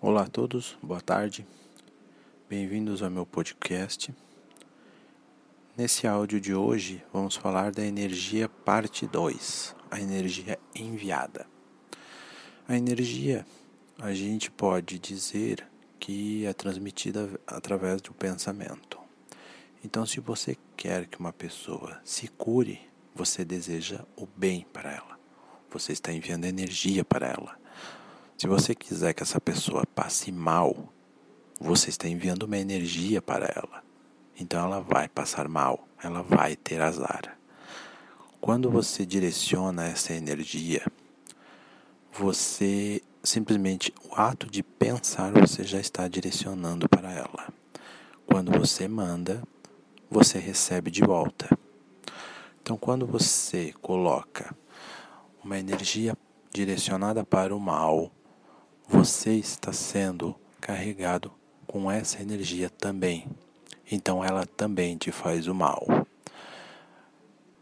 Olá a todos, boa tarde, bem-vindos ao meu podcast. Nesse áudio de hoje vamos falar da energia parte 2, a energia enviada. A energia a gente pode dizer que é transmitida através do pensamento. Então, se você quer que uma pessoa se cure, você deseja o bem para ela. Você está enviando energia para ela. Se você quiser que essa pessoa passe mal, você está enviando uma energia para ela. Então ela vai passar mal, ela vai ter azar. Quando você direciona essa energia, você simplesmente o ato de pensar você já está direcionando para ela. Quando você manda, você recebe de volta. Então, quando você coloca uma energia direcionada para o mal, você está sendo carregado com essa energia também. Então, ela também te faz o mal.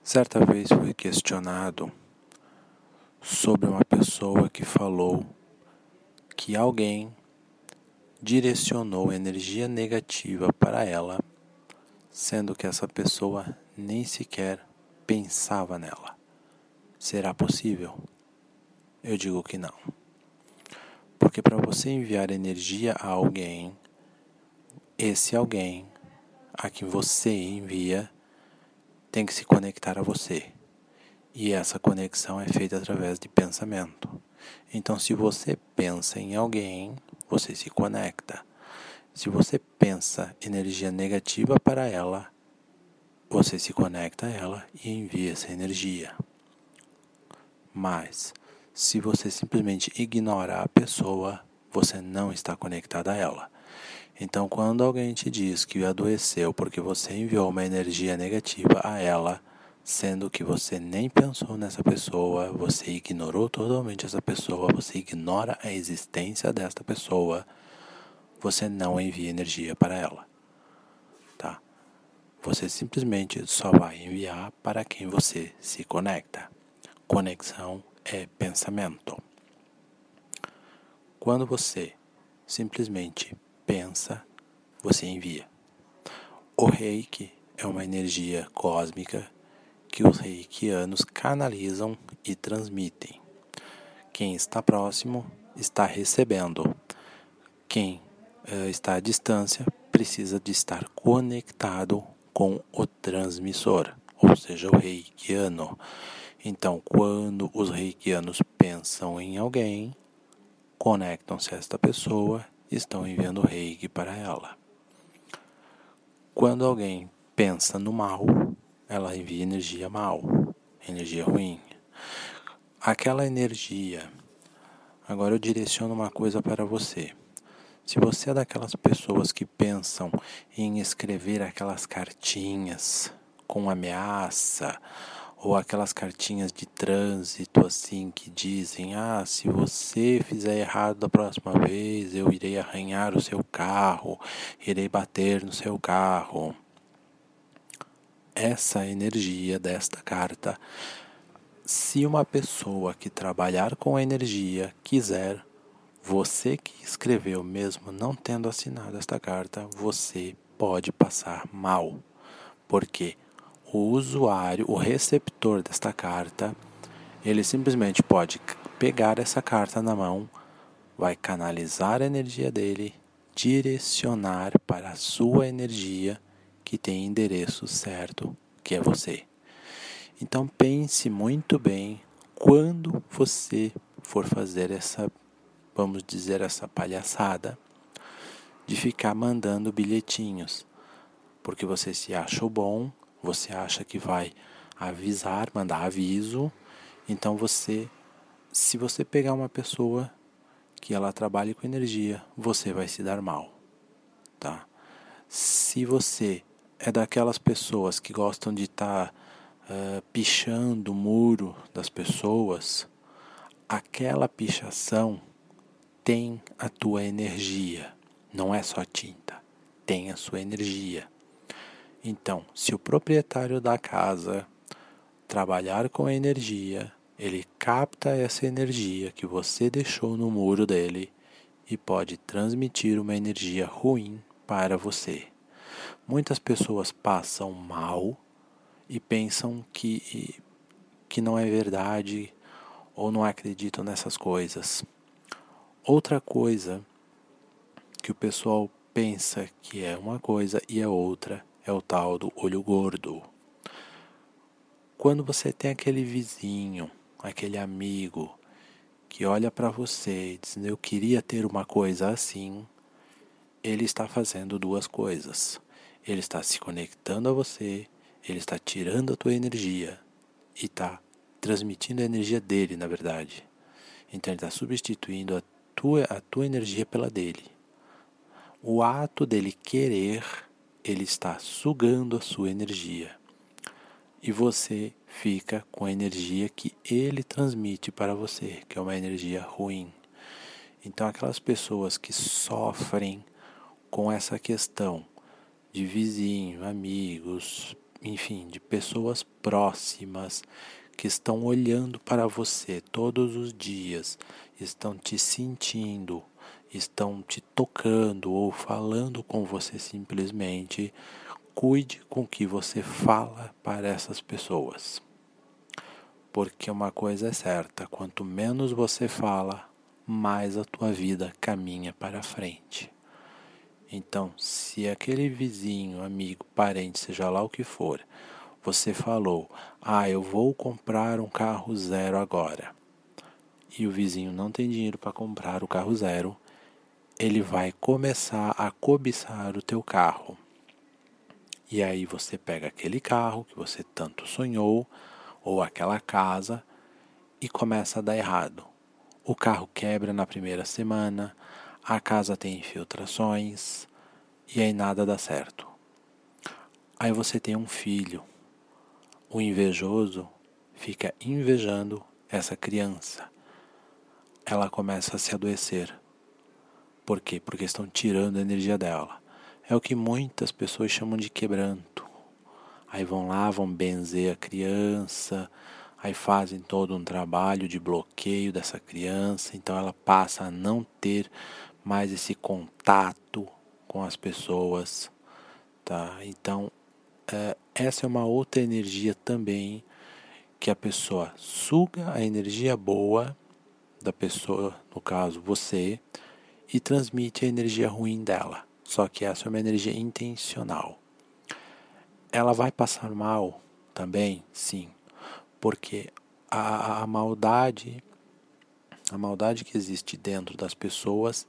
Certa vez fui questionado sobre uma pessoa que falou que alguém direcionou energia negativa para ela, sendo que essa pessoa nem sequer pensava nela. Será possível? Eu digo que não. Porque para você enviar energia a alguém, esse alguém a quem você envia tem que se conectar a você. E essa conexão é feita através de pensamento. Então, se você pensa em alguém, você se conecta. Se você pensa energia negativa para ela, você se conecta a ela e envia essa energia. Mas, se você simplesmente ignora a pessoa, você não está conectado a ela. Então, quando alguém te diz que adoeceu porque você enviou uma energia negativa a ela, sendo que você nem pensou nessa pessoa, você ignorou totalmente essa pessoa, você ignora a existência desta pessoa, você não envia energia para ela. Tá? Você simplesmente só vai enviar para quem você se conecta. Conexão é pensamento. Quando você simplesmente pensa, você envia. O reiki é uma energia cósmica que os reikianos canalizam e transmitem. Quem está próximo está recebendo. Quem uh, está à distância precisa de estar conectado com o transmissor, ou seja, o reikiano. Então, quando os reikianos pensam em alguém, conectam-se a esta pessoa estão enviando reiki para ela. Quando alguém pensa no mal, ela envia energia mal, energia ruim. Aquela energia. Agora eu direciono uma coisa para você. Se você é daquelas pessoas que pensam em escrever aquelas cartinhas com ameaça, ou aquelas cartinhas de trânsito assim que dizem: "Ah, se você fizer errado da próxima vez, eu irei arranhar o seu carro, irei bater no seu carro". Essa energia desta carta, se uma pessoa que trabalhar com a energia quiser, você que escreveu mesmo não tendo assinado esta carta, você pode passar mal. Porque o usuário, o receptor desta carta, ele simplesmente pode pegar essa carta na mão, vai canalizar a energia dele, direcionar para a sua energia que tem endereço certo, que é você. Então pense muito bem quando você for fazer essa, vamos dizer, essa palhaçada de ficar mandando bilhetinhos, porque você se acha bom você acha que vai avisar, mandar aviso. Então você, se você pegar uma pessoa que ela trabalhe com energia, você vai se dar mal, tá? Se você é daquelas pessoas que gostam de estar tá, uh, pichando o muro das pessoas, aquela pichação tem a tua energia, não é só tinta, tem a sua energia. Então, se o proprietário da casa trabalhar com energia, ele capta essa energia que você deixou no muro dele e pode transmitir uma energia ruim para você. Muitas pessoas passam mal e pensam que, que não é verdade ou não acreditam nessas coisas. Outra coisa que o pessoal pensa que é uma coisa e é outra é o tal do olho gordo. Quando você tem aquele vizinho, aquele amigo que olha para você e diz: Eu queria ter uma coisa assim, ele está fazendo duas coisas. Ele está se conectando a você, ele está tirando a tua energia e está transmitindo a energia dele, na verdade. Então ele está substituindo a tua, a tua energia pela dele. O ato dele querer, ele está sugando a sua energia. E você fica com a energia que ele transmite para você, que é uma energia ruim. Então, aquelas pessoas que sofrem com essa questão de vizinho, amigos, enfim, de pessoas próximas que estão olhando para você todos os dias, estão te sentindo, estão te tocando ou falando com você simplesmente, cuide com o que você fala para essas pessoas. Porque uma coisa é certa, quanto menos você fala, mais a tua vida caminha para frente. Então, se aquele vizinho, amigo, parente, seja lá o que for, você falou: "Ah, eu vou comprar um carro zero agora". E o vizinho não tem dinheiro para comprar o carro zero, ele vai começar a cobiçar o teu carro. E aí você pega aquele carro que você tanto sonhou, ou aquela casa, e começa a dar errado. O carro quebra na primeira semana, a casa tem infiltrações e aí nada dá certo. Aí você tem um filho. O invejoso fica invejando essa criança. Ela começa a se adoecer. Por quê? Porque estão tirando a energia dela. É o que muitas pessoas chamam de quebranto. Aí vão lá, vão benzer a criança, aí fazem todo um trabalho de bloqueio dessa criança, então ela passa a não ter mais esse contato com as pessoas, tá? Então, é, essa é uma outra energia também que a pessoa suga a energia boa da pessoa, no caso você, e transmite a energia ruim dela. Só que essa é uma energia intencional. Ela vai passar mal também, sim, porque a, a maldade, a maldade que existe dentro das pessoas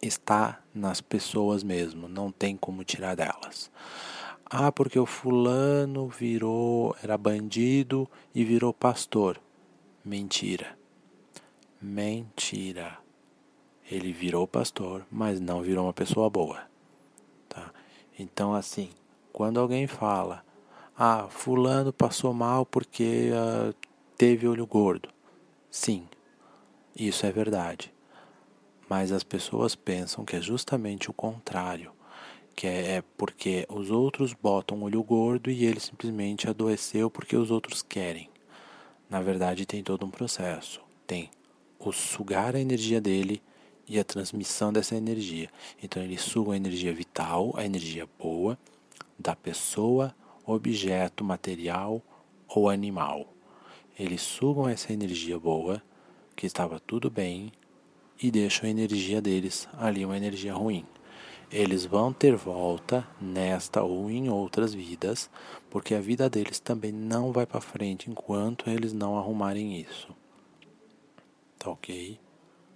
está nas pessoas mesmo, não tem como tirar delas. Ah, porque o fulano virou, era bandido e virou pastor. Mentira. Mentira. Ele virou pastor, mas não virou uma pessoa boa. Tá? Então, assim, quando alguém fala, ah, fulano passou mal porque uh, teve olho gordo. Sim, isso é verdade mas as pessoas pensam que é justamente o contrário, que é, é porque os outros botam olho gordo e ele simplesmente adoeceu porque os outros querem. Na verdade, tem todo um processo. Tem o sugar a energia dele e a transmissão dessa energia. Então, ele suga a energia vital, a energia boa da pessoa, objeto, material ou animal. Eles sugam essa energia boa, que estava tudo bem, e deixam a energia deles ali uma energia ruim. Eles vão ter volta nesta ou em outras vidas, porque a vida deles também não vai para frente enquanto eles não arrumarem isso. Tá ok?